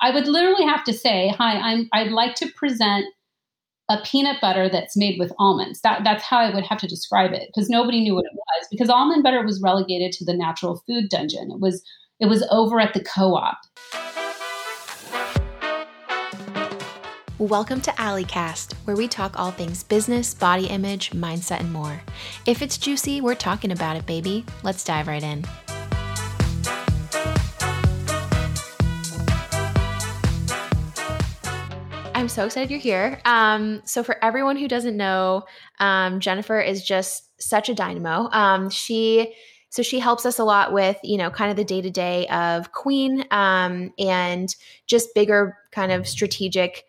I would literally have to say, "Hi, I'm I'd like to present a peanut butter that's made with almonds." That that's how I would have to describe it because nobody knew what it was because almond butter was relegated to the natural food dungeon. It was it was over at the co-op. Welcome to AllieCast, where we talk all things business, body image, mindset, and more. If it's juicy, we're talking about it, baby. Let's dive right in. I'm so excited you're here. Um, so, for everyone who doesn't know, um, Jennifer is just such a dynamo. Um, she so she helps us a lot with you know kind of the day to day of Queen um, and just bigger kind of strategic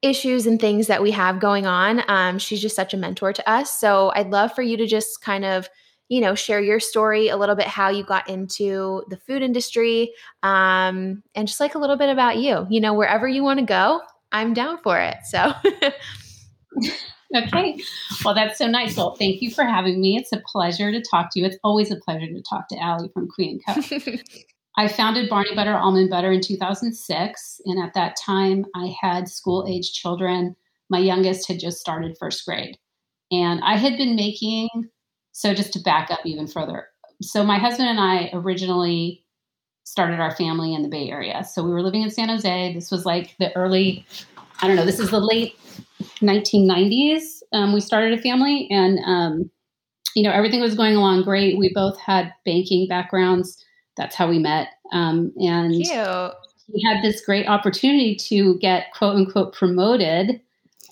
issues and things that we have going on. Um, she's just such a mentor to us. So I'd love for you to just kind of, you know, share your story a little bit, how you got into the food industry, um, and just like a little bit about you. You know, wherever you want to go, I'm down for it. So. okay. Well, that's so nice. Well, thank you for having me. It's a pleasure to talk to you. It's always a pleasure to talk to Allie from Queen Co. I founded Barney Butter Almond Butter in 2006. And at that time, I had school age children. My youngest had just started first grade. And I had been making, so just to back up even further. So my husband and I originally started our family in the Bay Area. So we were living in San Jose. This was like the early, I don't know, this is the late 1990s. Um, we started a family and, um, you know, everything was going along great. We both had banking backgrounds that's how we met. Um, and Cute. he had this great opportunity to get quote unquote promoted.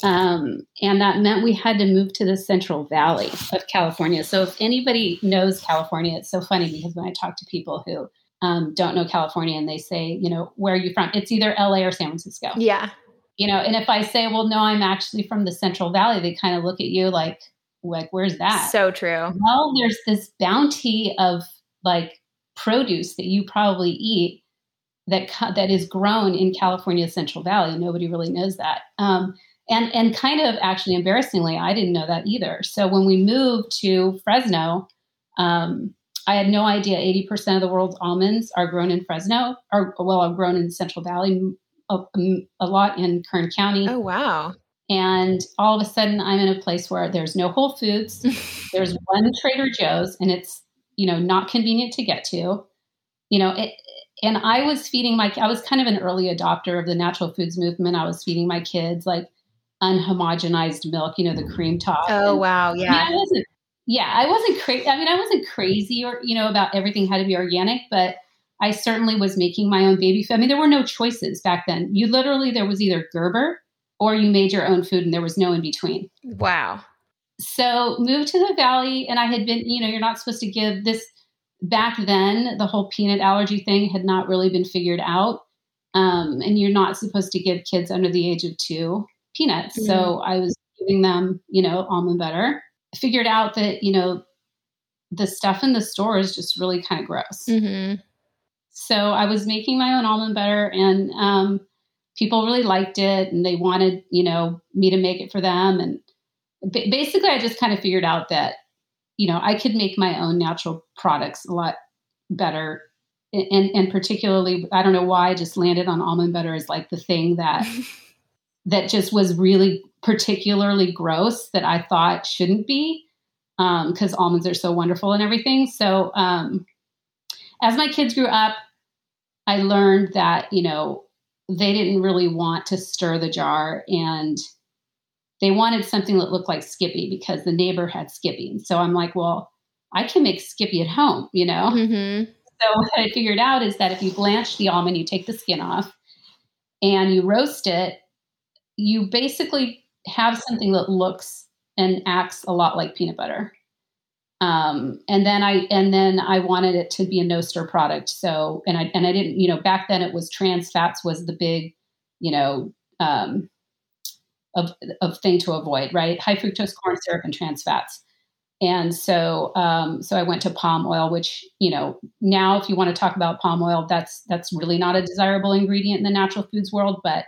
Um, and that meant we had to move to the Central Valley of California. So if anybody knows California, it's so funny because when I talk to people who um, don't know California and they say, you know, where are you from? It's either LA or San Francisco. Yeah. You know, and if I say, well, no, I'm actually from the Central Valley, they kind of look at you like, like, where's that? So true. Well, there's this bounty of like produce that you probably eat that that is grown in California Central Valley. Nobody really knows that. Um, and and kind of actually embarrassingly, I didn't know that either. So when we moved to Fresno, um, I had no idea 80% of the world's almonds are grown in Fresno, or well, are grown in Central Valley, a, a lot in Kern County. Oh wow! And all of a sudden, I'm in a place where there's no Whole Foods, there's one Trader Joe's, and it's you know, not convenient to get to. You know, it, and I was feeding my, I was kind of an early adopter of the natural foods movement. I was feeding my kids like unhomogenized milk, you know, the cream top. Oh, and, wow. Yeah. I, mean, I wasn't, yeah, I wasn't crazy. I mean, I wasn't crazy or, you know, about everything had to be organic, but I certainly was making my own baby food. I mean, there were no choices back then. You literally, there was either Gerber or you made your own food and there was no in between. Wow so moved to the valley and i had been you know you're not supposed to give this back then the whole peanut allergy thing had not really been figured out um, and you're not supposed to give kids under the age of two peanuts mm-hmm. so i was giving them you know almond butter figured out that you know the stuff in the store is just really kind of gross mm-hmm. so i was making my own almond butter and um, people really liked it and they wanted you know me to make it for them and basically, I just kind of figured out that, you know, I could make my own natural products a lot better. And, and particularly, I don't know why I just landed on almond butter as like the thing that that just was really particularly gross that I thought shouldn't be because um, almonds are so wonderful and everything. So um, as my kids grew up, I learned that you know they didn't really want to stir the jar and they wanted something that looked like Skippy because the neighbor had Skippy. So I'm like, well, I can make Skippy at home, you know? Mm-hmm. So what I figured out is that if you blanch the almond, you take the skin off and you roast it, you basically have something that looks and acts a lot like peanut butter. Um, and then I and then I wanted it to be a no stir product. So and I and I didn't, you know, back then it was trans fats was the big, you know, um, of, of thing to avoid, right? High fructose corn syrup and trans fats. And so, um, so I went to palm oil, which you know now, if you want to talk about palm oil, that's that's really not a desirable ingredient in the natural foods world, but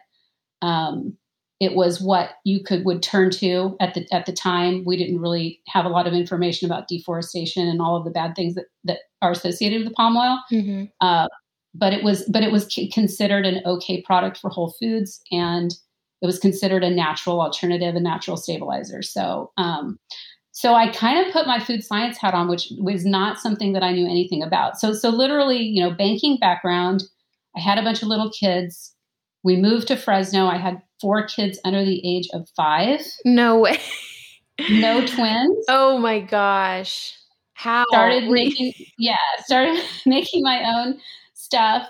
um, it was what you could would turn to at the at the time. We didn't really have a lot of information about deforestation and all of the bad things that that are associated with palm oil. Mm-hmm. Uh, but it was but it was considered an okay product for Whole Foods, and it was considered a natural alternative, a natural stabilizer. So um, so I kind of put my food science hat on, which was not something that I knew anything about. So so literally, you know, banking background. I had a bunch of little kids. We moved to Fresno. I had four kids under the age of five. No way. no twins. Oh my gosh. How started making yeah, started making my own stuff.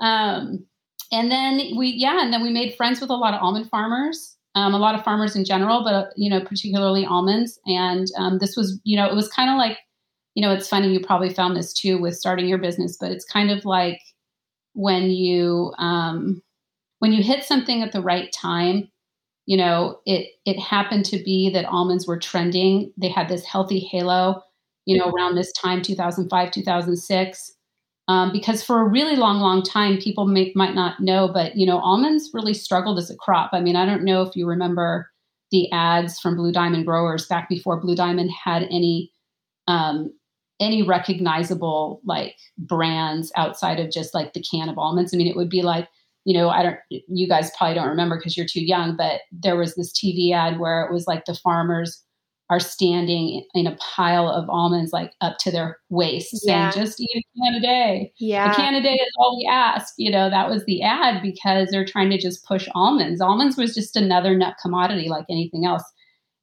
Um, and then we yeah, and then we made friends with a lot of almond farmers. Um, a lot of farmers in general, but you know, particularly almonds. And um, this was, you know, it was kind of like, you know, it's funny. You probably found this too with starting your business, but it's kind of like when you um, when you hit something at the right time you know it it happened to be that almonds were trending. They had this healthy halo you know around this time 2005 2006 um, because for a really long long time people may, might not know but you know almonds really struggled as a crop. I mean i don't know if you remember the ads from blue diamond growers back before blue diamond had any um, any recognizable like brands outside of just like the can of almonds. I mean it would be like you know, I don't, you guys probably don't remember because you're too young, but there was this TV ad where it was like the farmers are standing in a pile of almonds like up to their waist yeah. saying, just eat a can a day. Yeah. A can a day is all we ask. You know, that was the ad because they're trying to just push almonds. Almonds was just another nut commodity like anything else.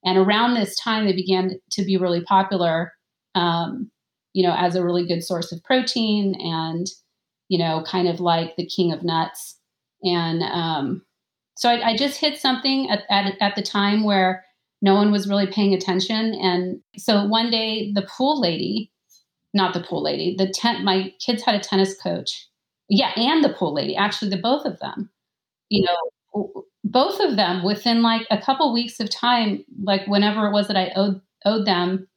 And around this time, they began to be really popular, um, you know, as a really good source of protein and, you know, kind of like the king of nuts. And um, so I, I, just hit something at, at, at the time where no one was really paying attention. And so one day, the pool lady, not the pool lady, the tent, my kids had a tennis coach. Yeah, and the pool lady, actually, the both of them, you know, both of them within like a couple weeks of time, like whenever it was that I owed, owed them,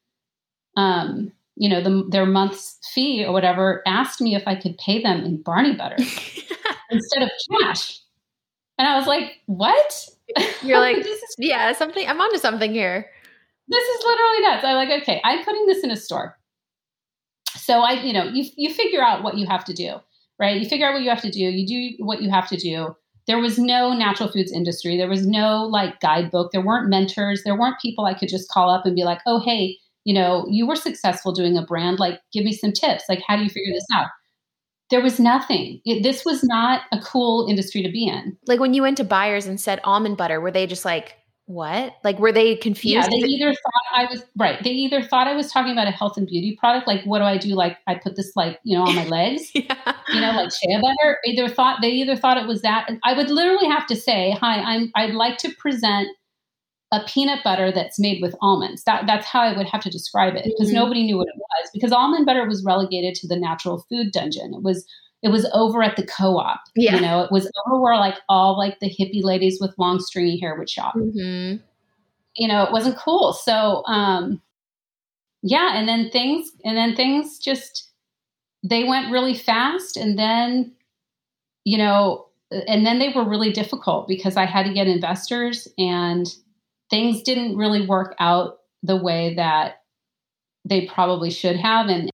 um, you know, the, their month's fee or whatever, asked me if I could pay them in Barney butter. instead of cash. And I was like, what? You're like, is yeah, something, I'm onto something here. This is literally nuts. I'm like, okay, I'm putting this in a store. So I, you know, you, you figure out what you have to do, right? You figure out what you have to do. You do what you have to do. There was no natural foods industry. There was no like guidebook. There weren't mentors. There weren't people I could just call up and be like, oh, hey, you know, you were successful doing a brand. Like, give me some tips. Like, how do you figure this out? There was nothing. It, this was not a cool industry to be in. Like when you went to buyers and said almond butter, were they just like, what? Like, were they confused? Yeah, they either thought I was right. They either thought I was talking about a health and beauty product. Like, what do I do? Like, I put this like you know on my legs, yeah. you know, like shea butter. Either thought they either thought it was that. And I would literally have to say, "Hi, I'm. I'd like to present a peanut butter that's made with almonds. That that's how I would have to describe it because mm-hmm. nobody knew what it was because almond butter was relegated to the natural food dungeon. It was it was over at the co-op. Yeah. You know, it was over where like all like the hippie ladies with long stringy hair would shop. Mm-hmm. You know, it wasn't cool. So um yeah, and then things and then things just they went really fast and then you know and then they were really difficult because I had to get investors and things didn't really work out the way that they probably should have. And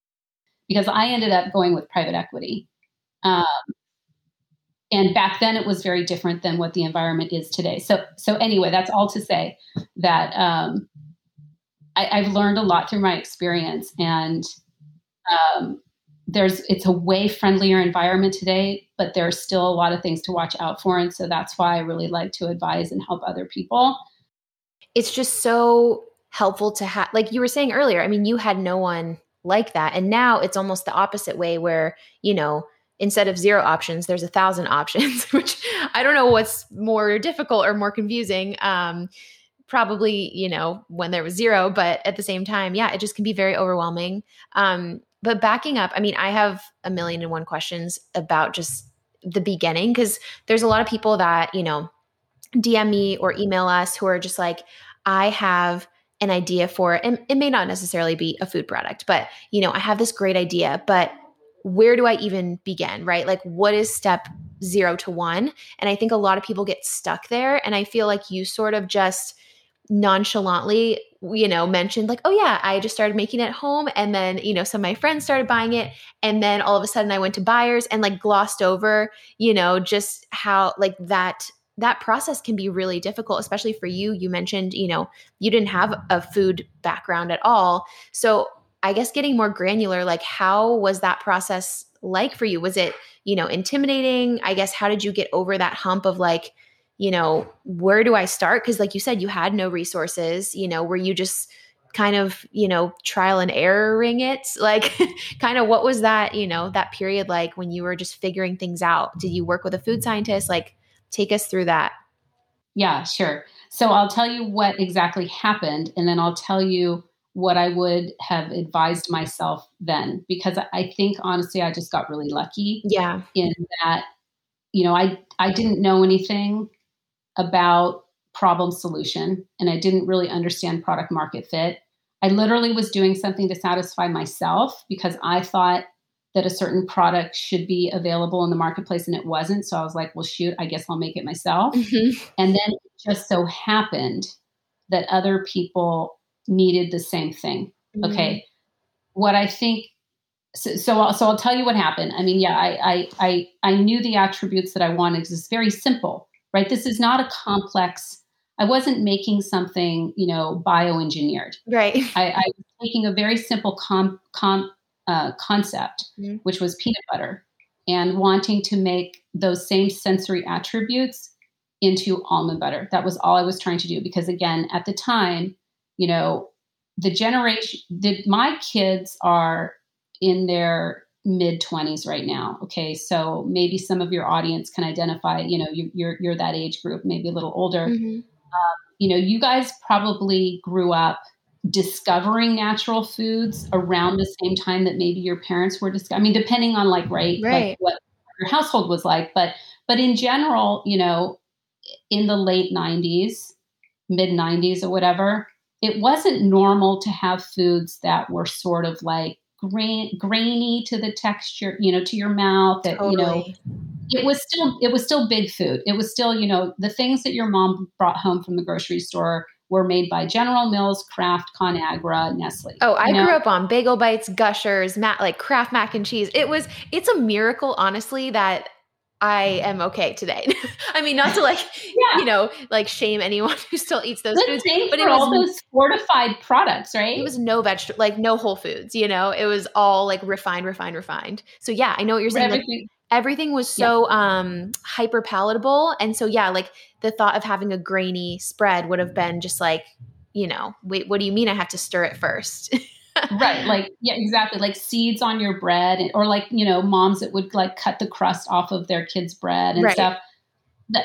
because I ended up going with private equity. Um, and back then it was very different than what the environment is today. So, so anyway, that's all to say that um, I, have learned a lot through my experience, and um, there's it's a way friendlier environment today, but there's still a lot of things to watch out for, and so that's why I really like to advise and help other people it's just so helpful to have like you were saying earlier i mean you had no one like that and now it's almost the opposite way where you know instead of zero options there's a thousand options which i don't know what's more difficult or more confusing um probably you know when there was zero but at the same time yeah it just can be very overwhelming. Um but backing up i mean i have a million and one questions about just the beginning because there's a lot of people that you know DM me or email us who are just like, I have an idea for and it may not necessarily be a food product, but you know, I have this great idea, but where do I even begin, right? Like what is step 0 to 1? And I think a lot of people get stuck there and I feel like you sort of just nonchalantly you know mentioned like oh yeah i just started making it at home and then you know some of my friends started buying it and then all of a sudden i went to buyers and like glossed over you know just how like that that process can be really difficult especially for you you mentioned you know you didn't have a food background at all so i guess getting more granular like how was that process like for you was it you know intimidating i guess how did you get over that hump of like you know, where do I start? Because, like you said, you had no resources. You know, were you just kind of, you know, trial and erroring it? Like, kind of what was that, you know, that period like when you were just figuring things out? Did you work with a food scientist? Like, take us through that. Yeah, sure. So I'll tell you what exactly happened, and then I'll tell you what I would have advised myself then, because I think honestly, I just got really lucky. Yeah. In that, you know, I I didn't know anything about problem solution and I didn't really understand product market fit. I literally was doing something to satisfy myself because I thought that a certain product should be available in the marketplace and it wasn't. So I was like, well, shoot, I guess I'll make it myself. Mm-hmm. And then it just so happened that other people needed the same thing. Mm-hmm. Okay. What I think so, so I'll, so I'll tell you what happened. I mean, yeah, I, I, I, I knew the attributes that I wanted. It's very simple right? This is not a complex. I wasn't making something, you know, bioengineered. Right. I, I was taking a very simple com, com, uh, concept, mm-hmm. which was peanut butter, and wanting to make those same sensory attributes into almond butter. That was all I was trying to do. Because again, at the time, you know, the generation, the, my kids are in their mid 20s right now okay so maybe some of your audience can identify you know you, are you're, you're that age group maybe a little older mm-hmm. um, you know you guys probably grew up discovering natural foods around the same time that maybe your parents were discovering i mean depending on like right, right. like what your household was like but but in general you know in the late 90s mid 90s or whatever it wasn't normal to have foods that were sort of like grain, grainy to the texture, you know, to your mouth. That totally. you know, it was still it was still big food. It was still you know the things that your mom brought home from the grocery store were made by General Mills, Kraft, ConAgra, Nestle. Oh, I know? grew up on Bagel Bites, Gushers, Mac, like Kraft mac and cheese. It was it's a miracle, honestly, that I am okay today. I mean, not to like, yeah. you know, like shame anyone who still eats those Good foods, but it was all those fortified products, right? It was no vegetable, like no whole foods. You know, it was all like refined, refined, refined. So yeah, I know what you're saying. Like, everything was so um hyper palatable, and so yeah, like the thought of having a grainy spread would have been just like, you know, wait, what do you mean? I have to stir it first? right like yeah exactly like seeds on your bread or like you know moms that would like cut the crust off of their kids bread and right. stuff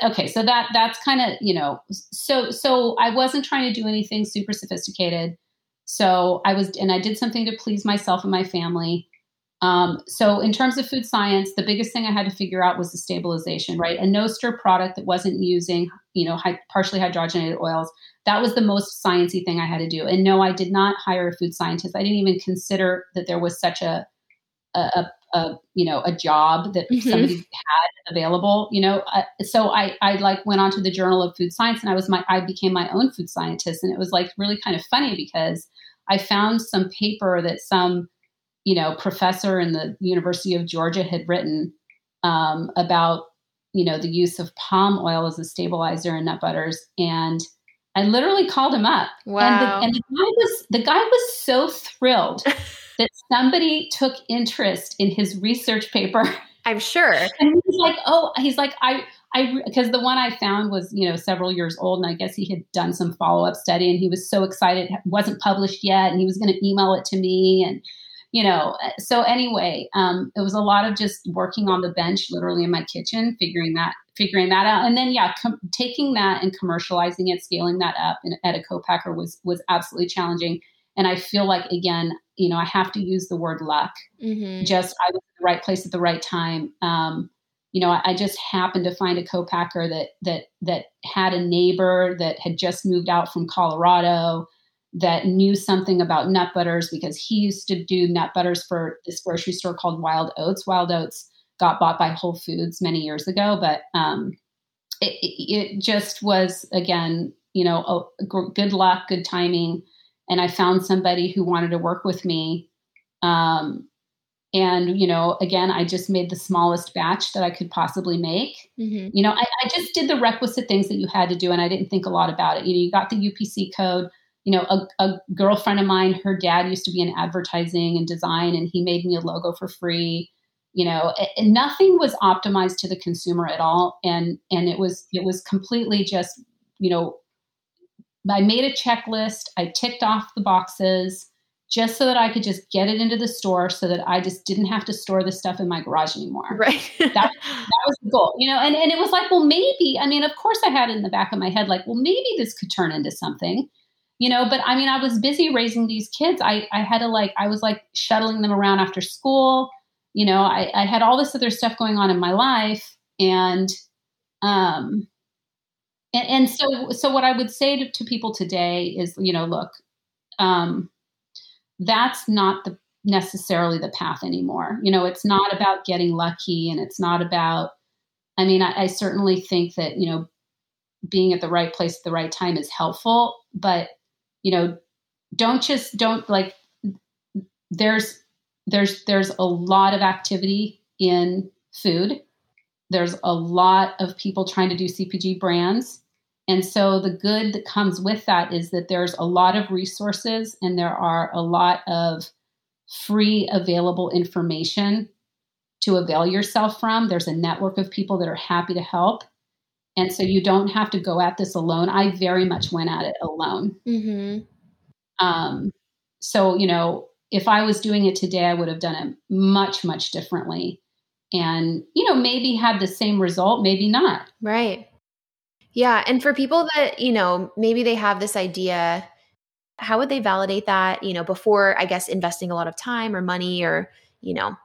okay so that that's kind of you know so so i wasn't trying to do anything super sophisticated so i was and i did something to please myself and my family um, so in terms of food science the biggest thing i had to figure out was the stabilization right a no stir product that wasn't using you know high, partially hydrogenated oils that was the most sciencey thing I had to do. And no, I did not hire a food scientist. I didn't even consider that there was such a, a, a you know, a job that mm-hmm. somebody had available. You know, uh, so I, I like went on to the Journal of Food Science, and I was my, I became my own food scientist, and it was like really kind of funny because I found some paper that some, you know, professor in the University of Georgia had written um, about, you know, the use of palm oil as a stabilizer in nut butters, and I literally called him up. Wow. And the, and the guy was the guy was so thrilled that somebody took interest in his research paper. I'm sure. And he's like, "Oh, he's like I I because the one I found was, you know, several years old and I guess he had done some follow-up study and he was so excited it wasn't published yet and he was going to email it to me and you know, so anyway, um, it was a lot of just working on the bench, literally in my kitchen, figuring that figuring that out, and then yeah, com- taking that and commercializing it, scaling that up in, at a co-packer was was absolutely challenging. And I feel like again, you know, I have to use the word luck. Mm-hmm. Just I was in the right place at the right time. Um, you know, I, I just happened to find a co-packer that that that had a neighbor that had just moved out from Colorado that knew something about nut butters because he used to do nut butters for this grocery store called Wild Oats. Wild Oats got bought by Whole Foods many years ago, but um, it, it, just was again, you know, a, good luck, good timing, and I found somebody who wanted to work with me. Um, and you know, again, I just made the smallest batch that I could possibly make. Mm-hmm. You know, I, I just did the requisite things that you had to do, and I didn't think a lot about it. You know, you got the UPC code you know, a, a, girlfriend of mine, her dad used to be in advertising and design, and he made me a logo for free. You know, it, nothing was optimized to the consumer at all, and and it was it was completely just you know, I made a checklist, I ticked off the boxes just so that I could just get it into the store, so that I just didn't have to store the stuff in my garage anymore. Right. that, that was the goal, you know. And and it was like, well, maybe. I mean, of course, I had it in the back of my head, like, well, maybe this could turn into something you know but i mean i was busy raising these kids. I i had to like i was like shuttling them around after school. You know i i had all this other stuff going on in my life and um and, and so so what i would say to, to people today is you know look um that's not the necessarily the path anymore. You know it's not about getting lucky and it's not about i mean I, I certainly think that you know being at the right place at the right time is helpful but you know, don't just don't like there's there's there's a lot of activity in food. There's a lot of people trying to do CPG brands. And so the good that comes with that is that there's a lot of resources and there are a lot of free available information to avail yourself from. There's a network of people that are happy to help. And so you don't have to go at this alone. I very much went at it alone. Mm-hmm. Um, so, you know, if I was doing it today, I would have done it much, much differently. And, you know, maybe had the same result, maybe not. Right. Yeah. And for people that, you know, maybe they have this idea, how would they validate that, you know, before, I guess, investing a lot of time or money or, you know,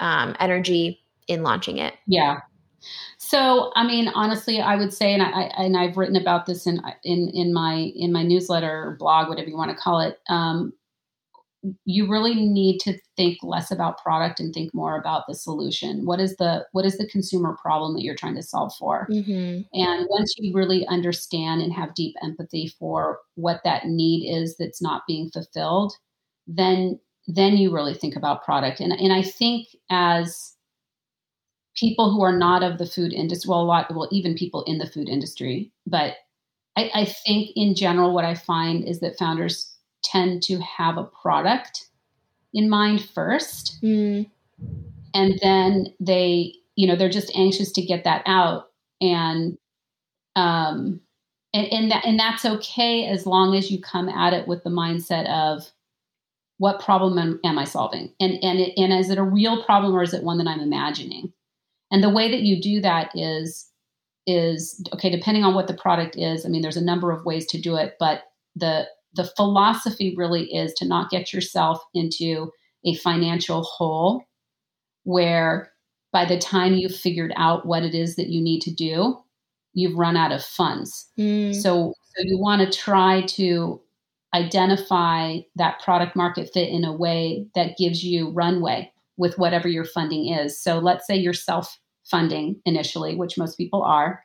um, energy in launching it? Yeah. So, I mean, honestly, I would say, and I and I've written about this in in in my in my newsletter blog, whatever you want to call it. Um, you really need to think less about product and think more about the solution. What is the what is the consumer problem that you're trying to solve for? Mm-hmm. And once you really understand and have deep empathy for what that need is that's not being fulfilled, then then you really think about product. And and I think as people who are not of the food industry, well, a lot, well, even people in the food industry. But I, I think in general, what I find is that founders tend to have a product in mind first. Mm. And then they, you know, they're just anxious to get that out. And, um, and, and that, and that's okay as long as you come at it with the mindset of what problem am, am I solving? And, and, it, and is it a real problem or is it one that I'm imagining? And the way that you do that is is okay depending on what the product is. I mean there's a number of ways to do it, but the the philosophy really is to not get yourself into a financial hole where by the time you've figured out what it is that you need to do, you've run out of funds. Mm. So, so you want to try to identify that product market fit in a way that gives you runway with whatever your funding is. So let's say you're self funding initially, which most people are,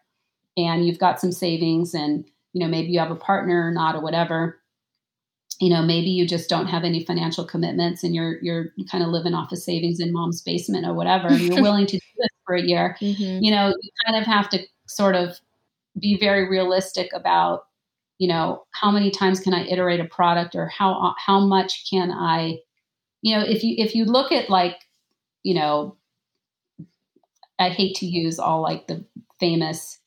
and you've got some savings and you know maybe you have a partner or not or whatever you know maybe you just don't have any financial commitments and you're you're kind of living off of savings in mom's basement or whatever and you're willing to do this for a year mm-hmm. you know you kind of have to sort of be very realistic about you know how many times can i iterate a product or how how much can i you know if you if you look at like you know I hate to use all like the famous,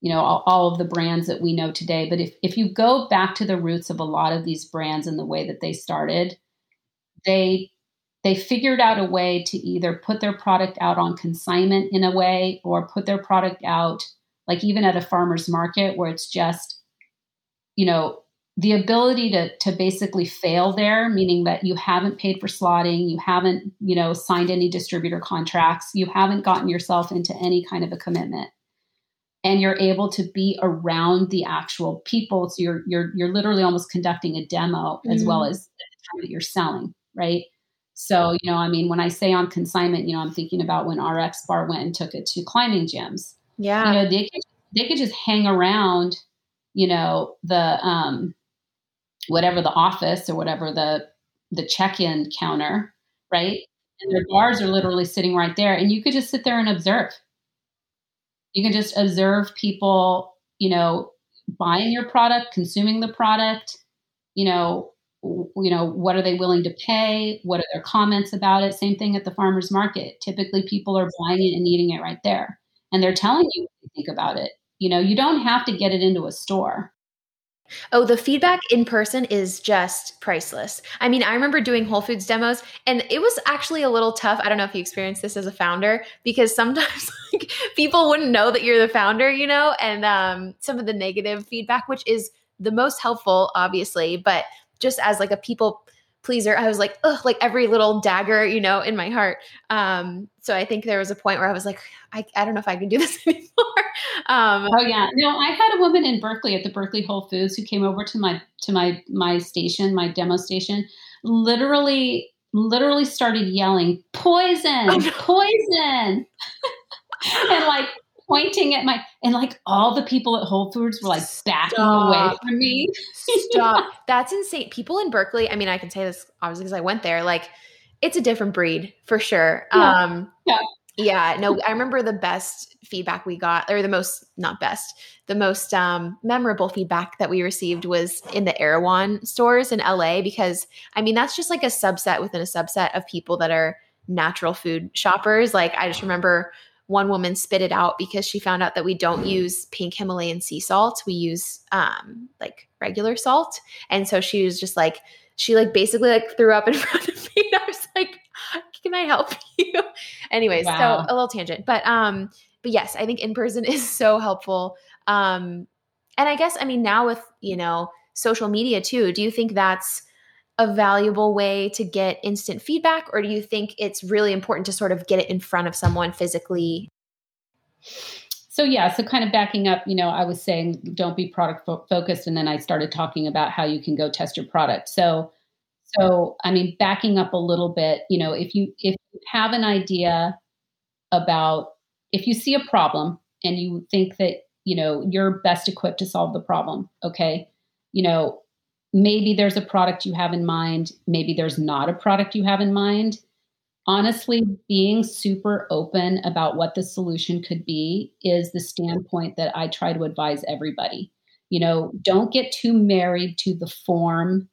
you know, all, all, of the brands that we know today. But if, if you go back to the roots of a lot of these brands and the way that they started, they they figured out a way to either put their product out on consignment in a way or put their product out like even at a farmer's market where it's just, you know, the ability to to basically fail there meaning that you haven't paid for slotting you haven't you know signed any distributor contracts you haven't gotten yourself into any kind of a commitment and you're able to be around the actual people so you're you're you're literally almost conducting a demo mm-hmm. as well mm-hmm. as the time that you're selling right so you know i mean when i say on consignment you know i'm thinking about when rx bar went and took it to climbing gyms yeah you know they could, they could just hang around you know, the um, whatever the office or whatever the the check-in counter, right? And their mm-hmm. bars are literally sitting right there, and you could just sit there and observe. You can just observe people, you know, buying your product, consuming the product, you know, you know what are they willing to pay? What are their comments about it? Same thing at the farmers market. Typically people are buying it and eating it right there and they're telling you what they think about it. You know you don't have to get it into a store Oh, the feedback in person is just priceless. I mean, I remember doing Whole Foods demos and it was actually a little tough. I don't know if you experienced this as a founder because sometimes like, people wouldn't know that you're the founder, you know, and um, some of the negative feedback, which is the most helpful, obviously, but just as like a people pleaser, I was like, ugh, like every little dagger, you know, in my heart. Um, so I think there was a point where I was like, I, I don't know if I can do this anymore. um, oh yeah, no, I had a woman in Berkeley at the Berkeley Whole Foods who came over to my to my my station, my demo station, literally literally started yelling poison oh, no. poison and like pointing at my and like all the people at Whole Foods were like backing Stop. away from me. Stop. That's insane. People in Berkeley, I mean, I can say this obviously because I went there, like it's a different breed for sure. Yeah. Um yeah. Yeah, no, I remember the best feedback we got, or the most, not best, the most um, memorable feedback that we received was in the Erewhon stores in LA, because I mean, that's just like a subset within a subset of people that are natural food shoppers. Like, I just remember one woman spit it out because she found out that we don't use pink Himalayan sea salt. We use um, like regular salt. And so she was just like, she like basically like threw up in front of me. And I was like, can I help you? Anyways, wow. so a little tangent. But um, but yes, I think in person is so helpful. Um, and I guess I mean now with, you know, social media too, do you think that's a valuable way to get instant feedback or do you think it's really important to sort of get it in front of someone physically? So yeah so kind of backing up you know i was saying don't be product fo- focused and then i started talking about how you can go test your product. So so i mean backing up a little bit you know if you if you have an idea about if you see a problem and you think that you know you're best equipped to solve the problem okay? You know maybe there's a product you have in mind, maybe there's not a product you have in mind. Honestly, being super open about what the solution could be is the standpoint that I try to advise everybody. You know, don't get too married to the form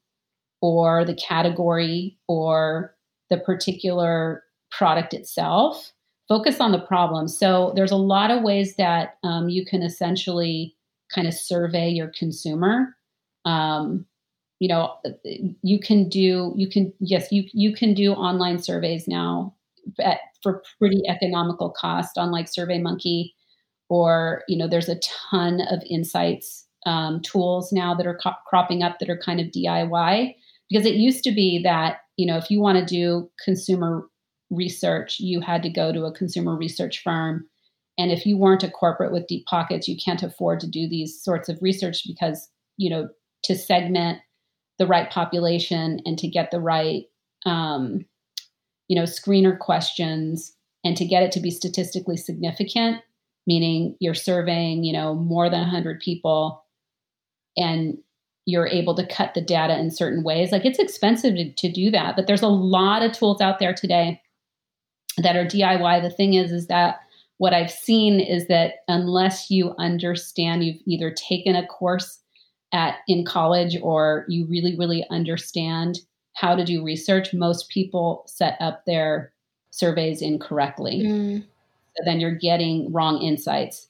or the category or the particular product itself. Focus on the problem. So, there's a lot of ways that um, you can essentially kind of survey your consumer. Um, you know you can do you can yes you you can do online surveys now at, for pretty economical cost on like survey monkey or you know there's a ton of insights um, tools now that are co- cropping up that are kind of diy because it used to be that you know if you want to do consumer research you had to go to a consumer research firm. And if you weren't a corporate with deep pockets you can't afford to do these sorts of research because you know to segment the right population and to get the right um, you know screener questions and to get it to be statistically significant meaning you're surveying you know more than 100 people and you're able to cut the data in certain ways. Like it's expensive to, to do that but there's a lot of tools out there today that are diy the thing is is that what i've seen is that unless you understand you've either taken a course at in college or you really really understand how to do research most people set up their surveys incorrectly mm. so then you're getting wrong insights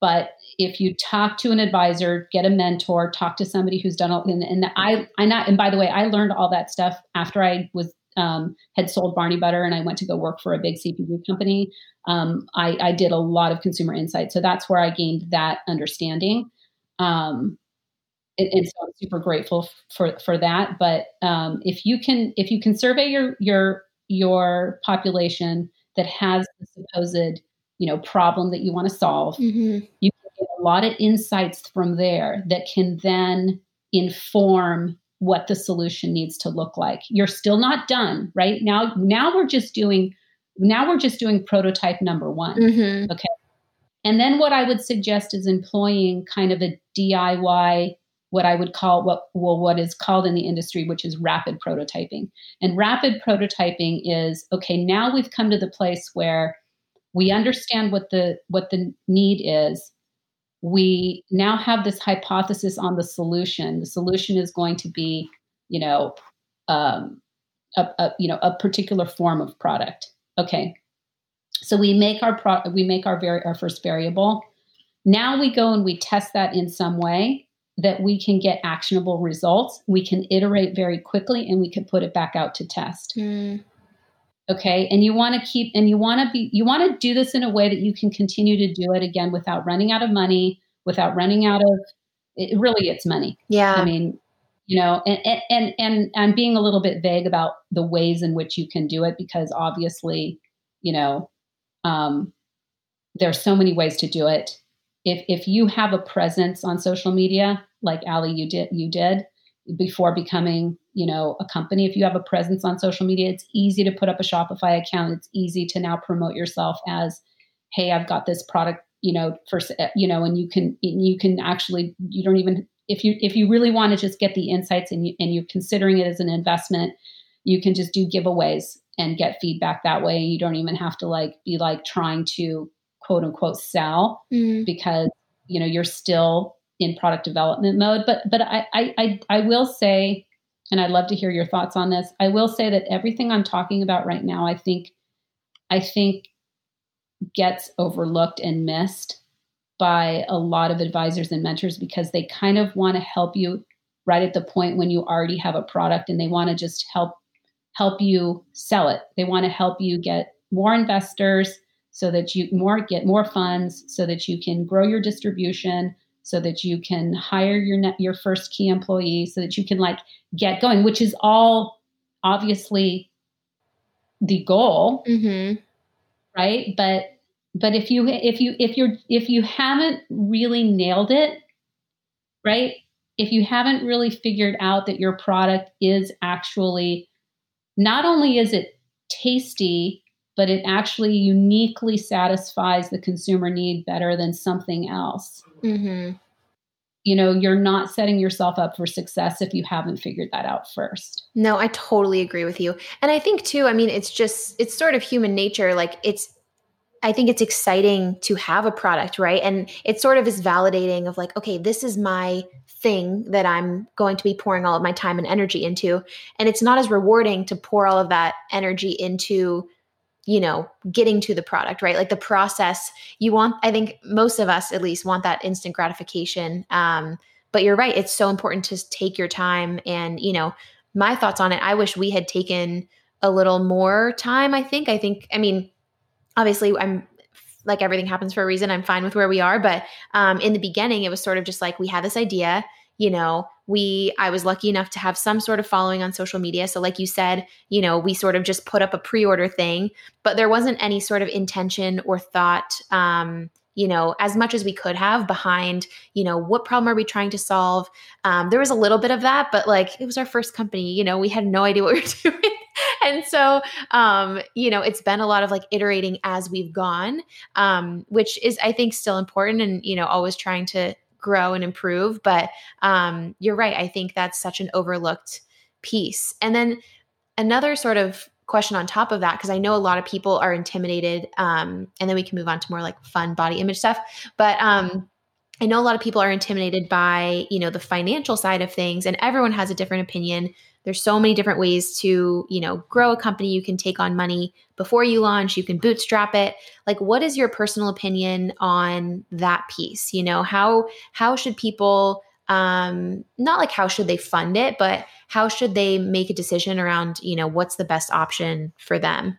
but if you talk to an advisor get a mentor talk to somebody who's done all and, and i i not and by the way i learned all that stuff after i was um, had sold Barney Butter and I went to go work for a big CPG company. Um, I, I, did a lot of consumer insight, so that's where I gained that understanding. Um, and, and, so I'm super grateful for for that. But um, if you can if you can survey your your your population that has the supposed you know problem that you want to solve, mm-hmm. you can get a lot of insights from there that can then inform what the solution needs to look like. You're still not done, right? Now now we're just doing now we're just doing prototype number one. Mm-hmm. Okay. and then what I would suggest is employing kind of a DIY, what I would call what well, what is called in the industry, which is rapid prototyping. And rapid prototyping is okay, now we've come to the place where we understand what the what the need is. We now have this hypothesis on the solution. The solution is going to be, you know, um, a, a you know a particular form of product. Okay, so we make our pro- we make our very our first variable. Now we go and we test that in some way that we can get actionable results. We can iterate very quickly and we can put it back out to test. Mm. Okay. And you want to keep and you want to be you want to do this in a way that you can continue to do it again without running out of money, without running out of it, really it's money. Yeah. I mean, you know, and, and and I'm being a little bit vague about the ways in which you can do it because obviously, you know, um, there's so many ways to do it. If if you have a presence on social media, like Allie, you did you did before becoming you know a company. If you have a presence on social media, it's easy to put up a Shopify account. It's easy to now promote yourself as, hey, I've got this product, you know, for eh, you know, and you can you can actually you don't even if you if you really want to just get the insights and you and you're considering it as an investment, you can just do giveaways and get feedback that way. You don't even have to like be like trying to quote unquote sell mm. because you know you're still in product development mode. But but I, I I will say, and I'd love to hear your thoughts on this. I will say that everything I'm talking about right now, I think I think gets overlooked and missed by a lot of advisors and mentors because they kind of want to help you right at the point when you already have a product and they want to just help help you sell it. They want to help you get more investors so that you more get more funds so that you can grow your distribution so that you can hire your net, your first key employee so that you can like get going which is all obviously the goal. Mm-hmm. right? But but if you if you if you're if you haven't really nailed it right? If you haven't really figured out that your product is actually not only is it tasty, but it actually uniquely satisfies the consumer need better than something else. Mm-hmm. You know, you're not setting yourself up for success if you haven't figured that out first. No, I totally agree with you. And I think, too, I mean, it's just, it's sort of human nature. Like, it's, I think it's exciting to have a product, right? And it sort of is validating of like, okay, this is my thing that I'm going to be pouring all of my time and energy into. And it's not as rewarding to pour all of that energy into, you know, getting to the product, right? Like the process, you want, I think most of us at least want that instant gratification. Um, but you're right. It's so important to take your time. And, you know, my thoughts on it, I wish we had taken a little more time. I think, I think, I mean, obviously I'm like everything happens for a reason. I'm fine with where we are. But um, in the beginning, it was sort of just like we had this idea. You know, we, I was lucky enough to have some sort of following on social media. So, like you said, you know, we sort of just put up a pre order thing, but there wasn't any sort of intention or thought, um, you know, as much as we could have behind, you know, what problem are we trying to solve? Um, there was a little bit of that, but like it was our first company, you know, we had no idea what we were doing and so um, you know it's been a lot of like iterating as we've gone um, which is i think still important and you know always trying to grow and improve but um, you're right i think that's such an overlooked piece. And then another sort of question on top of that because i know a lot of people are intimidated um, and then we can move on to more like fun body image stuff but um, I know a lot of people are intimidated by, you know, the financial side of things and everyone has a different opinion there's so many different ways to you know grow a company. You can take on money before you launch. You can bootstrap it. Like what is your personal opinion on that piece? You know how how should people um not like how should they fund it but how should they make a decision around you know what's the best option for them?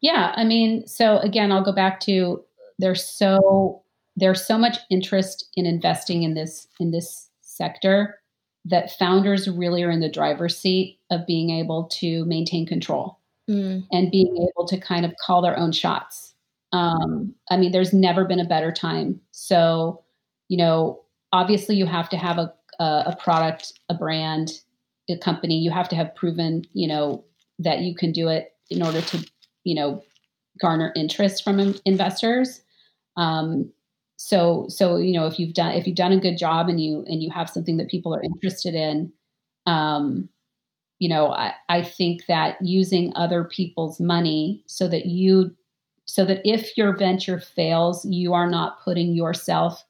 Yeah i mean so again i'll go back to there's so there's so much interest in investing in this in this sector that founders really are in the driver's seat of being able to maintain control mm. and being able to kind of call their own shots. Um, I mean, there's never been a better time. So, you know, obviously you have to have a, a, a product, a brand, a company. You have to have proven, you know, that you can do it in order to, you know, garner interest from investors. Um, so so you know if you've done if you've done a good job and you and you have something that people are interested in um, you know I, I think that using other people's money so that you so that if your venture fails you are not putting yourself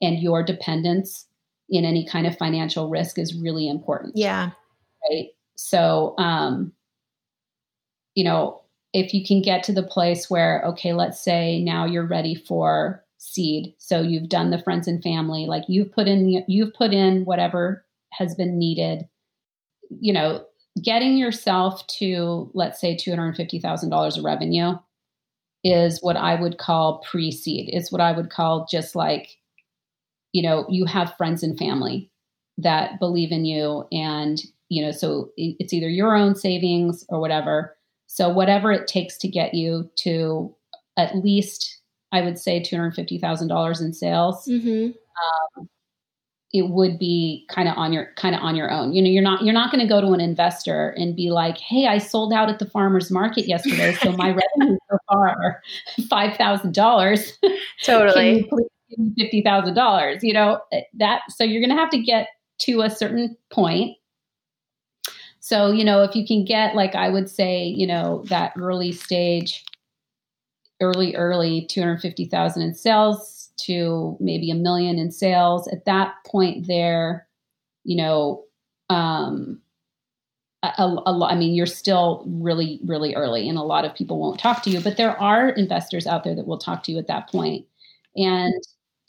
and your dependents in any kind of financial risk is really important. Yeah. Right? So um you know if you can get to the place where okay let's say now you're ready for seed. So you've done the friends and family, like you've put in you've put in whatever has been needed. You know, getting yourself to let's say $250,000 of revenue is what I would call pre-seed. Is what I would call just like you know, you have friends and family that believe in you and you know, so it's either your own savings or whatever. So whatever it takes to get you to at least I would say two hundred fifty thousand dollars in sales. Mm-hmm. Um, it would be kind of on your kind of on your own. You know, you're not you're not going to go to an investor and be like, "Hey, I sold out at the farmers market yesterday, so my revenue so far are five thousand dollars. Totally, fifty thousand dollars. You know eh, that. So you're going to have to get to a certain point. So you know, if you can get like I would say, you know, that early stage early, early 250,000 in sales to maybe a million in sales. At that point, there, you know, um, a, a, I mean, you're still really, really early, and a lot of people won't talk to you, but there are investors out there that will talk to you at that point. And,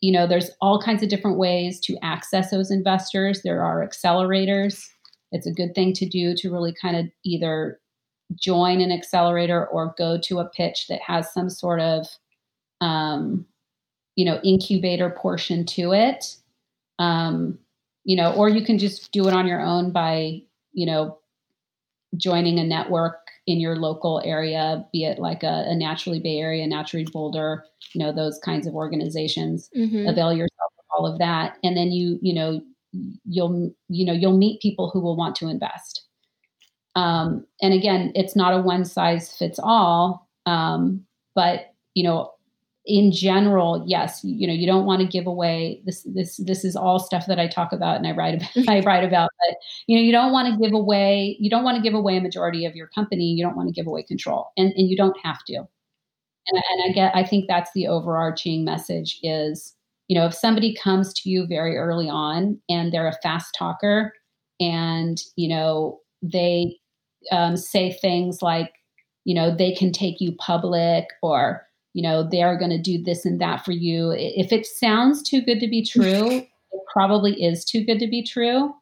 you know, there's all kinds of different ways to access those investors. There are accelerators. It's a good thing to do to really kind of either join an accelerator or go to a pitch that has some sort of um, you know incubator portion to it. Um, you know or you can just do it on your own by you know joining a network in your local area be it like a, a naturally bay area naturally boulder you know those kinds of organizations. Mm-hmm. avail yourself of all of that. And then you you know you'll you know you'll meet people who will want to invest um, and again, it's not a one size fits all, um, but you know, in general, yes, you know, you don't want to give away this. This this is all stuff that I talk about and I write about. I write about, but you know, you don't want to give away. You don't want to give away a majority of your company. You don't want to give away control, and and you don't have to. And, and I get. I think that's the overarching message is you know if somebody comes to you very early on and they're a fast talker and you know they um, say things like, you know, they can take you public or, you know, they are going to do this and that for you. If it sounds too good to be true, it probably is too good to be true.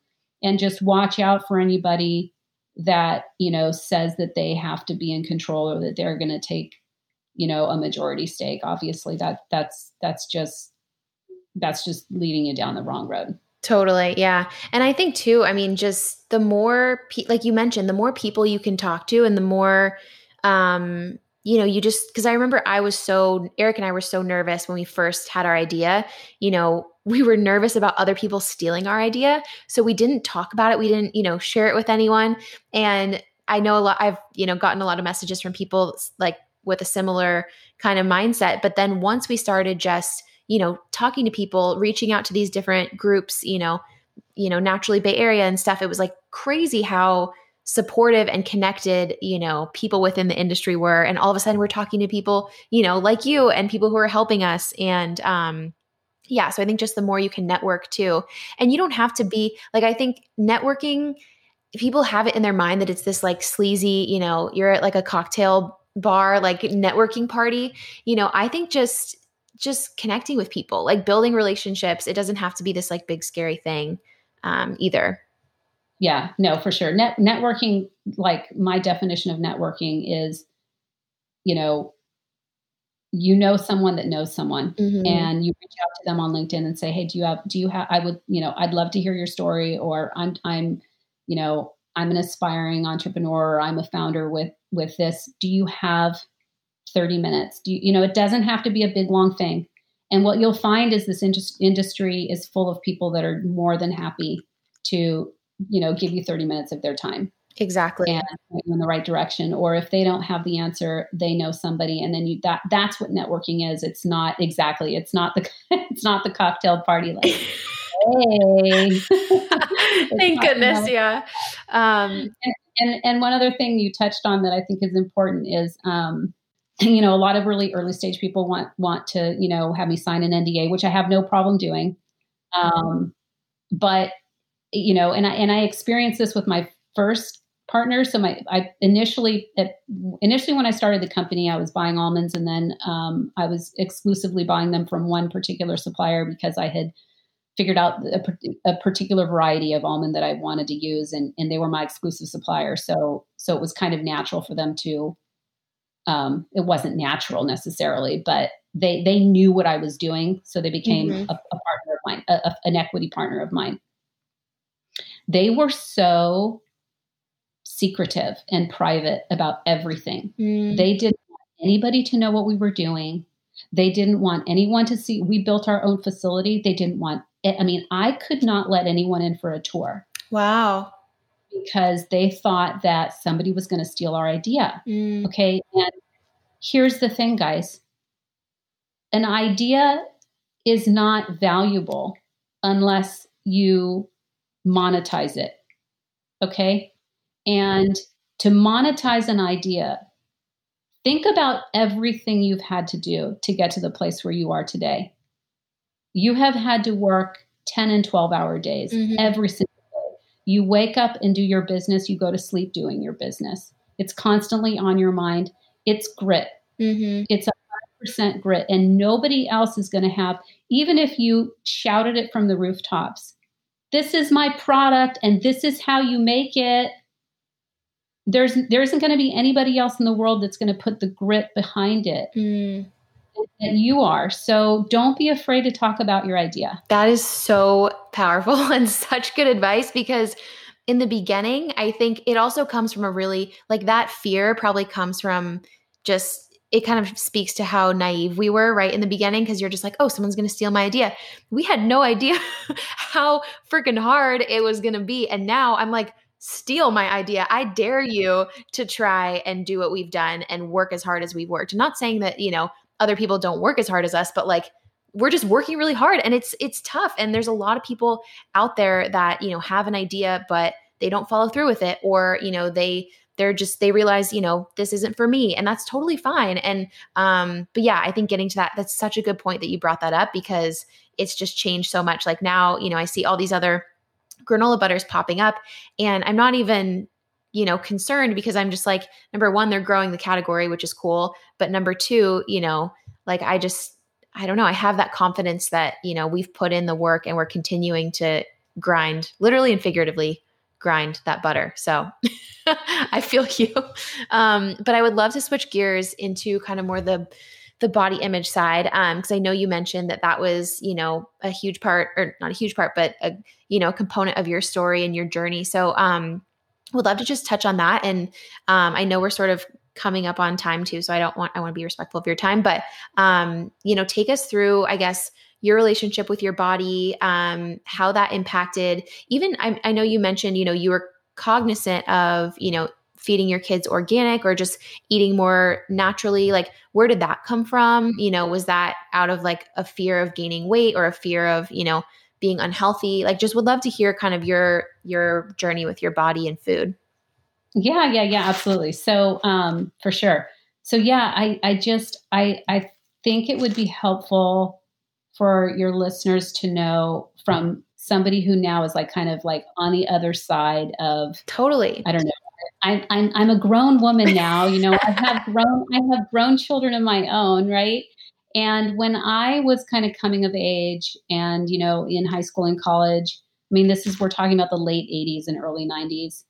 And just watch out for anybody that, you know, says that they have to be in control or that they're going to take, you know, a majority stake. Obviously that that's that's just that's just leading you down the wrong road. Totally. Yeah. And I think too, I mean, just the more, pe- like you mentioned, the more people you can talk to and the more, um, you know, you just, because I remember I was so, Eric and I were so nervous when we first had our idea. You know, we were nervous about other people stealing our idea. So we didn't talk about it. We didn't, you know, share it with anyone. And I know a lot, I've, you know, gotten a lot of messages from people like with a similar kind of mindset. But then once we started just, you know, talking to people, reaching out to these different groups, you know, you know, naturally Bay Area and stuff, it was like crazy how supportive and connected, you know, people within the industry were. And all of a sudden we're talking to people, you know, like you and people who are helping us. And um yeah, so I think just the more you can network too. And you don't have to be like I think networking people have it in their mind that it's this like sleazy, you know, you're at like a cocktail bar like networking party. You know, I think just just connecting with people, like building relationships. It doesn't have to be this like big scary thing um, either. Yeah, no, for sure. Net networking, like my definition of networking is, you know, you know someone that knows someone mm-hmm. and you reach out to them on linkedin and say hey do you have do you have i would you know i'd love to hear your story or i'm i'm you know i'm an aspiring entrepreneur or i'm a founder with with this do you have 30 minutes. You, you, know, it doesn't have to be a big, long thing. And what you'll find is this industry is full of people that are more than happy to, you know, give you 30 minutes of their time. exactly and in the right direction or if they don't have the answer they know somebody and then you that that's what networking is it's not exactly it's not the it's not the cocktail party like hey thank goodness yeah um and, and and one other thing you touched on that i think is important is um you know a lot of really early stage people want want to you know have me sign an nda which i have no problem doing um but you know and i and i experienced this with my first partner. So my I initially at, initially when I started the company, I was buying almonds, and then um, I was exclusively buying them from one particular supplier because I had figured out a, a, particular variety of almond that I wanted to use, and and they were my exclusive supplier. So so it was kind of natural for them to. Um, it wasn't natural necessarily, but they they knew what I was doing, so they became mm-hmm. a, a, partner of mine, a, an equity partner of mine. They were so secretive and private about everything. Mm. They didn't want anybody to know what we were doing. They didn't want anyone to see. We built our own facility. They didn't want, It. I mean, I could not let anyone in for a tour. Wow. Because they thought that somebody was going to steal our idea. Mm. Okay. And here's the thing, guys an idea is not valuable unless you monetize it. Okay. And to monetize an idea, think about everything you've had to do to get to the place where you are today. You have had to work 10 and 12 hour days mm-hmm. every single day. You wake up and do your business, you go to sleep doing your business. It's constantly on your mind. It's grit. Mm-hmm. It's a 100% grit. And nobody else is going to have, even if you shouted it from the rooftops, this is my product and this is how you make it there's there isn't going to be anybody else in the world that's going to put the grit behind it mm. That you are so don't be afraid to talk about your idea that is so powerful and such good advice because in the beginning i think it also comes from a really like that fear probably comes from just it kind of speaks to how naive we were right in the beginning because you're just like, oh, someone's going to steal my idea. We had no idea how freaking hard it was going to be. And now I'm like, steal my idea. I dare you to try and do what we've done and work as hard as we've worked. not saying that, you know, other people don't work as hard as us, but like we're just working really hard and it's it's tough and there's a lot of people out there that, you know, have an idea but they don't follow through with it or, you know, they they're just they realize you know this isn't for me and that's totally fine and um but yeah i think getting to that that's such a good point that you brought that up because it's just changed so much. Like now you know i see all these other granola butters popping up and i'm not even you know concerned because i'm just like number one they're growing the category which is cool but number two you know like i just i don't know i have that confidence that you know we've put in the work and we're continuing to grind literally and figuratively grind that butter so i feel you. Um, but i would love to switch gears into kind of more the the body image side because um, i know you mentioned that that was you know a huge part or not a huge part but a you know component of your story and your journey so um would love to just touch on that and um i know we're sort of coming up on time too so i don't want i want to be respectful of your time but um you know take us through i guess your relationship with your body um how that impacted even I, I know you mentioned you know you were cognizant of you know feeding your kids organic or just eating more naturally like where did that come from? You know was that out of like a fear of gaining weight or a fear of you know being unhealthy like just would love to hear kind of your your journey with your body and food yeah yeah yeah absolutely so um for sure so yeah i i just i i think it would be helpful for your listeners to know from somebody who now is like kind of like on the other side of totally i don't know I'm, I'm, I'm a grown woman now. You know, I have grown, I have grown children of my own, right? And when I was kind of coming of age and, you know, in high school and college, I mean, this is, we're talking about the late 80s and early 90s.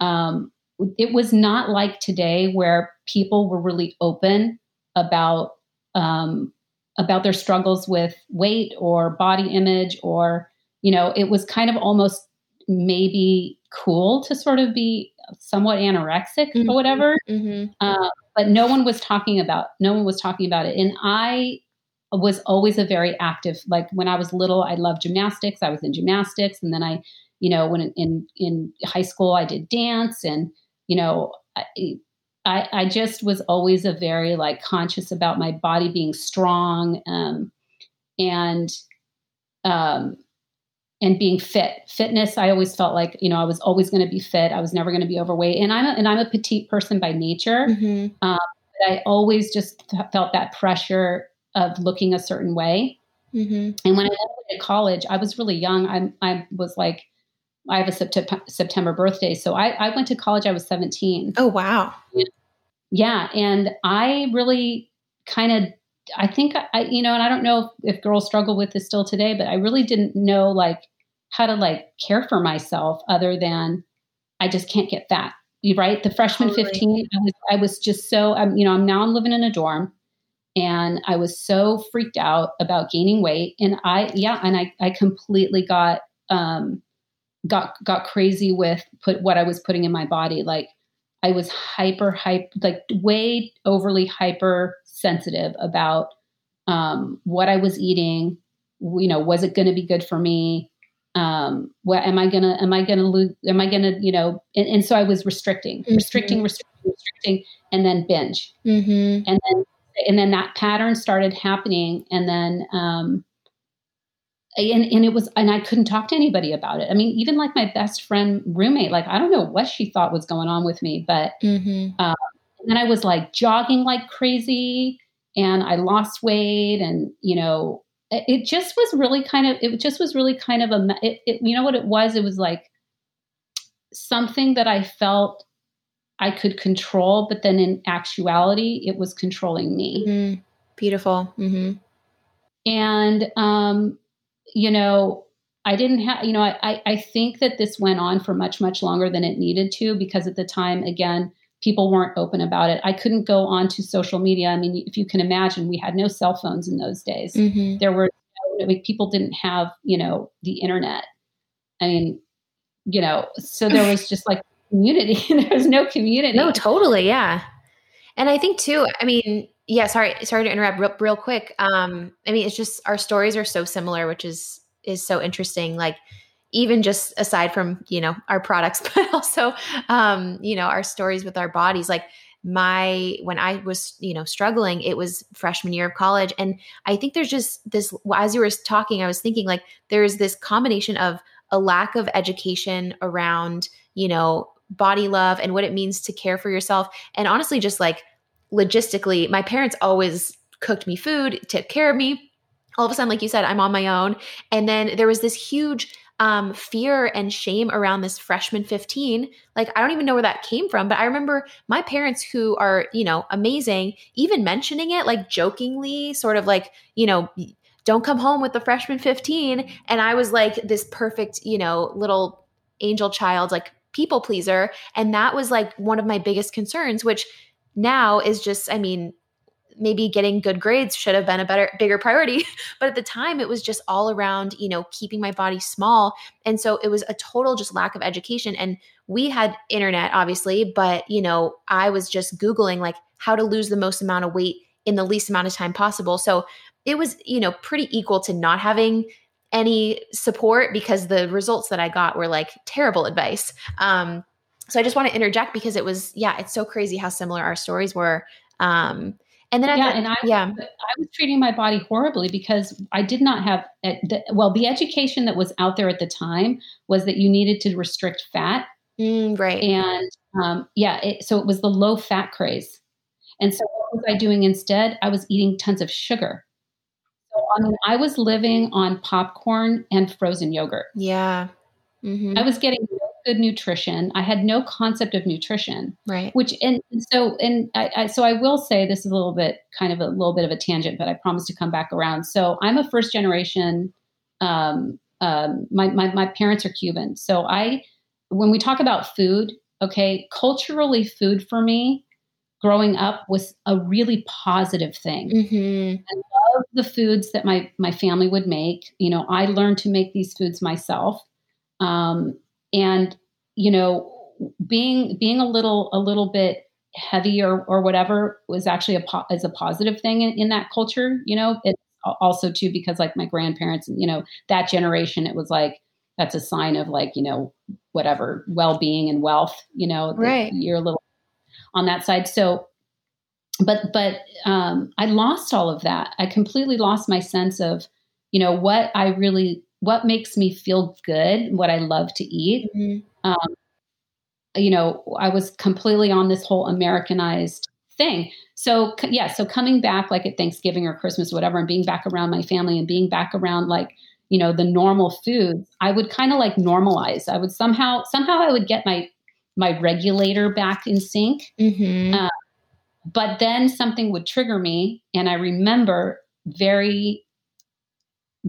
Um, it was not like today where people were really open about, um, about their struggles with weight or body image or, you know, it was kind of almost maybe cool to sort of be somewhat anorexic mm-hmm. or whatever. Mm-hmm. Uh, but no one was talking about no one was talking about it. And I was always a very active. Like when I was little, I loved gymnastics. I was in gymnastics, and then I you know, when in in high school I did dance, and you know, I, I, just was always a very like conscious about my body being strong, um, and um, and being fit. Fitness, I always felt like you know I was always going to be fit. I was never going to be overweight, and I'm a, and I'm a petite person by nature. Mm-hmm. Um, I always just felt that pressure of looking a certain way. Mm-hmm. And when I went to college, I was really young. I I was like I have a September, September birthday. So I, I went to college, I was 17. Oh, wow. Yeah. And I really kind of, I think I, you know, and I don't know if, if girls struggle with this still today, but I really didn't know like how to like care for myself other than I just can't get fat. You right. The freshman totally. 15, I was, I was just so, I'm, you know, I'm now I'm living in a dorm and I was so freaked out about gaining weight. And I, yeah. And I, I completely got, um, got got crazy with put what I was putting in my body. Like I was hyper hype like way overly hyper sensitive about um, what I was eating. You know, was it going to be good for me? Um, what am I gonna am I gonna lose? Am I gonna you know? And, and so I was restricting, mm-hmm. restricting, restricting, restricting, and then binge, mm-hmm. and then and then that pattern started happening, and then um, and, and it was and i couldn't talk to anybody about it i mean even like my best friend roommate like i don't know what she thought was going on with me but mm-hmm. um, and then i was like jogging like crazy and i lost weight and you know it, it just was really kind of it just was really kind of a it, it, you know what it was it was like something that i felt i could control but then in actuality it was controlling me mm-hmm. beautiful mm-hmm. and um you know, I didn't have, you know, I, I think that this went on for much, much longer than it needed to because at the time, again, people weren't open about it. I couldn't go on to social media. I mean, if you can imagine, we had no cell phones in those days. Mm-hmm. There were, I mean, people didn't have, you know, the internet. I mean, you know, so there was just like community. there was no community. No, totally. Yeah. And I think too, I mean, yeah sorry sorry to interrupt real, real quick um i mean it's just our stories are so similar which is is so interesting like even just aside from you know our products but also um you know our stories with our bodies like my when i was you know struggling it was freshman year of college and i think there's just this as you were talking i was thinking like there's this combination of a lack of education around you know body love and what it means to care for yourself and honestly just like logistically, my parents always cooked me food, took care of me. All of a sudden, like you said, I'm on my own. And then there was this huge um, fear and shame around this freshman 15. Like, I don't even know where that came from, but I remember my parents, who are, you know, amazing, even mentioning it like jokingly, sort of like, you know, don't come home with the freshman 15. And I was like this perfect, you know, little angel child, like people pleaser. And that was like one of my biggest concerns, which now is just, I mean, maybe getting good grades should have been a better bigger priority but at the time it was just all around you know keeping my body small. And so it was a total just lack of education. And we had internet obviously but you know i was just googling like how to lose the most amount of weight in the least amount of time possible. So it was you know pretty equal to not having any support because the results that i got were like terrible advice. Um so I just want to interject because it was, yeah, it's so crazy how similar our stories were. Um, and then, yeah, the, and I, yeah, I was treating my body horribly because I did not have, the, well, the education that was out there at the time was that you needed to restrict fat. Mm, right. And um, yeah, it, so it was the low fat craze. And so what was I doing instead? I was eating tons of sugar. So I mean, I was living on popcorn and frozen yogurt. Yeah. Mm-hmm. I was getting good nutrition. I had no concept of nutrition. Right. Which and, and so and I, I, so I will say this is a little bit kind of a little bit of a tangent, but I promise to come back around. So I'm a first generation. Um, um, my, my my parents are Cuban, so I when we talk about food, okay, culturally, food for me growing up was a really positive thing. Mm-hmm. I love the foods that my my family would make. You know, I learned to make these foods myself. Um, and you know being being a little a little bit heavy or, or whatever was actually a po- is a positive thing in, in that culture you know? It also too because like my grandparents you know that generation it was like that's a sign of like you know whatever well-being and wealth you know right. you're a little on that side. So but but um, i lost all of that. I completely lost my sense of you know what i really what makes me feel good what i love to eat mm-hmm. um, you know i was completely on this whole americanized thing so yeah so coming back like at thanksgiving or christmas or whatever and being back around my family and being back around like you know the normal foods i would kind of like normalize i would somehow somehow i would get my my regulator back in sync mm-hmm. uh, but then something would trigger me and i remember very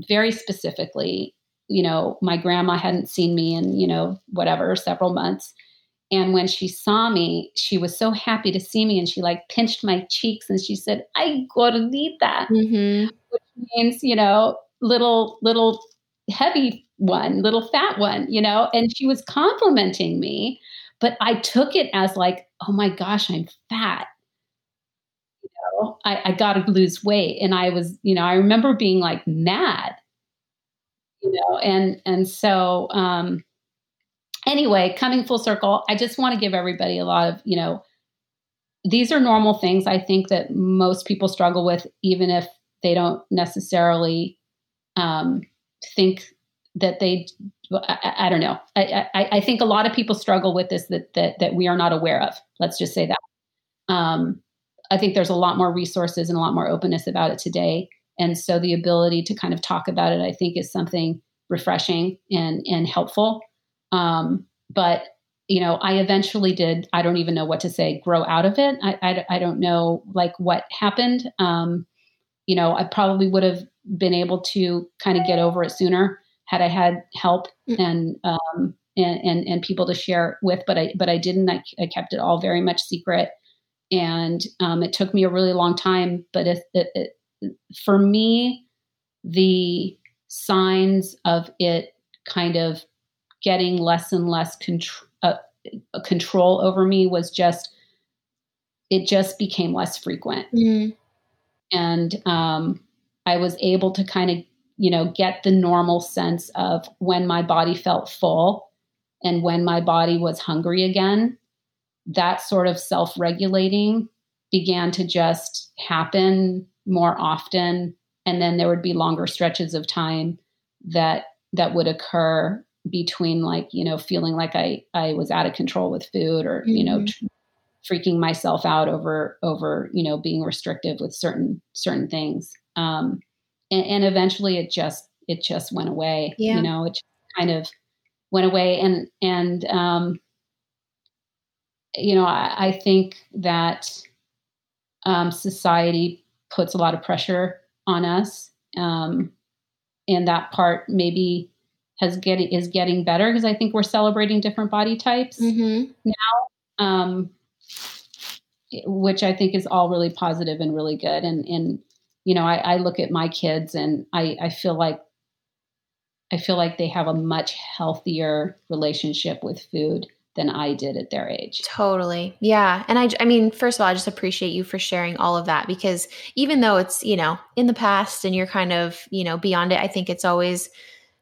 very specifically you know my grandma hadn't seen me in you know whatever several months. And when she saw me she was so happy to see me and she like pinched my cheeks and she said i gordita mm-hmm. which means you know little little heavy one little fat one you know? And she was complimenting me but i took it as like oh my gosh i'm fat i, I got to lose weight. And i was you know i remember being like mad you know and and so um anyway coming full circle i just want to give everybody a lot of you know these are normal things i think that most people struggle with even if they don't necessarily um, think that they I, I don't know. I, I, I, think a lot of people struggle with this that, that that we are not aware of. Let's just say that. Um, i think there's a lot more resources and a lot more openness about it today. And so the ability to kind of talk about it i think is something refreshing and and helpful. Um, but you know i eventually did i don't even know what to say grow out of it. I i, I don't know like what happened. Um, you know i probably would have been able to kind of get over it sooner had I had help mm. and um, and, and, and people to share with, but I but I didn't. I, I kept it all very much secret, and um, it took me a really long time. But it, it, it, for me, the signs of it kind of getting less and less contr- uh, control over me was just it just became less frequent, mm. and um, I was able to kind of, you know, get the normal sense of when my body felt full and when my body was hungry again. That sort of self regulating began to just happen more often. And then there would be longer stretches of time that that would occur between like you know feeling like i i was out of control with food or mm-hmm. you know mm-hmm. tr- freaking myself out over over you know being restrictive with certain certain things um, and, and, eventually it just it just went away. Yeah. You know, it kind of went away, and and um, you know, I, I think that um, society puts a lot of pressure on us, um, and that part maybe has getting is getting better because I think we're celebrating different body types mm-hmm. now. Um, which I think is all really positive and really good. And and you know, I, I look at my kids and I, I feel like I feel like they have a much healthier relationship with food than I did at their age. Totally. Yeah. And I, I mean, first of all, I just appreciate you for sharing all of that because even though it's, you know, in the past and you're kind of, you know, beyond it, I think it's always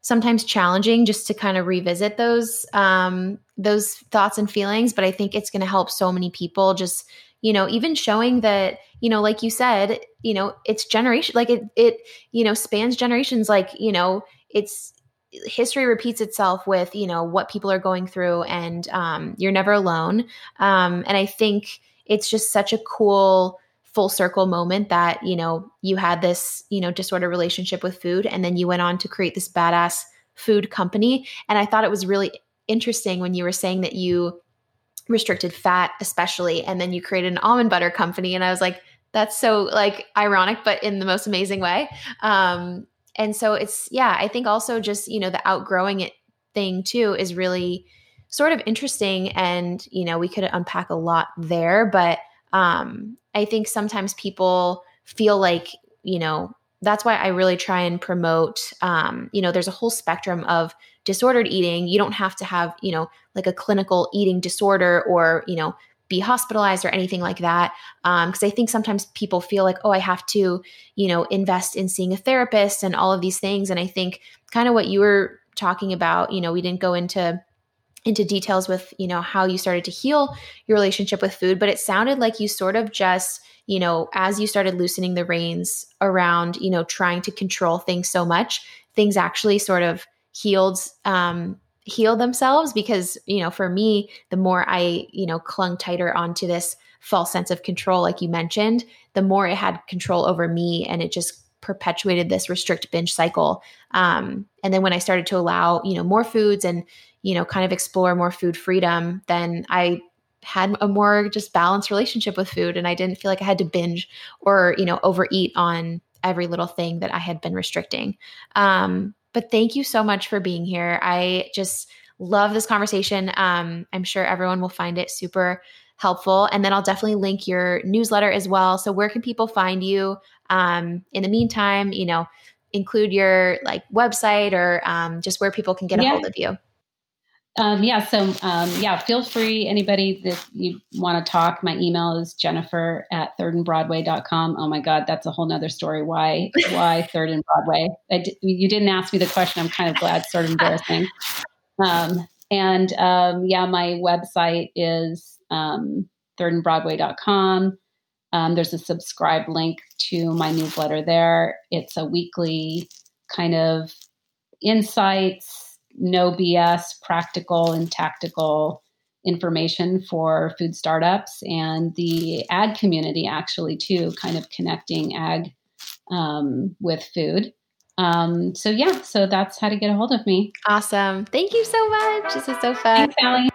sometimes challenging just to kind of revisit those, um, those thoughts and feelings. But I think it's going to help so many people just you know even showing that you know like you said you know it's generation like it it you know spans generations like you know it's history repeats itself with you know what people are going through and um, you're never alone. Um, and i think it's just such a cool full circle moment that you know you had this you know disorder relationship with food and then you went on to create this badass food company. And i thought it was really interesting when you were saying that you restricted fat especially and then you created an almond butter company. And i was like that's so like ironic but in the most amazing way. Um and so it's yeah i think also just you know the outgrowing it thing too is really sort of interesting and you know we could unpack a lot there but um i think sometimes people feel like you know that's why i really try and promote um you know there's a whole spectrum of disordered eating. You don't have to have you know like a clinical eating disorder or you know be hospitalized or anything like that because um, i think sometimes people feel like oh i have to you know invest in seeing a therapist and all of these things and i think kind of what you were talking about, you know, we didn't go into into details with, you know, how you started to heal your relationship with food, but it sounded like you sort of just, you know, as you started loosening the reins around, you know, trying to control things so much, things actually sort of healed um heal themselves because you know for me the more i you know clung tighter onto this false sense of control like you mentioned the more it had control over me and it just perpetuated this restrict binge cycle. Um, and then when i started to allow you know more foods and you know kind of explore more food freedom then i had a more just balanced relationship with food and i didn't feel like i had to binge or you know overeat on every little thing that i had been restricting. Um, but thank you so much for being here. I just love this conversation. Um, I'm sure everyone will find it super helpful. And then I'll definitely link your newsletter as well. So where can people find you? Um, in the meantime, you know, include your like website or um, just where people can get yeah. a hold of you. Um, yeah. So, um, yeah, feel free. Anybody that you want to talk, my email is jennifer at thirdandbroadway.com. Oh my God, that's a whole nother story. Why, why third and Broadway? you didn't ask me the question. I'm kind of glad, sort of embarrassing. Um, and, um, yeah, my website is, um, thirdandbroadway.com. Um, there's a subscribe link to my newsletter there. It's a weekly kind of insights, no BS, practical and tactical information for food startups and the ag community, actually, too, kind of connecting ag um, with food. Um, so, yeah, so that's how to get a hold of me. Awesome. Thank you so much. This is so fun. Thanks, Allie.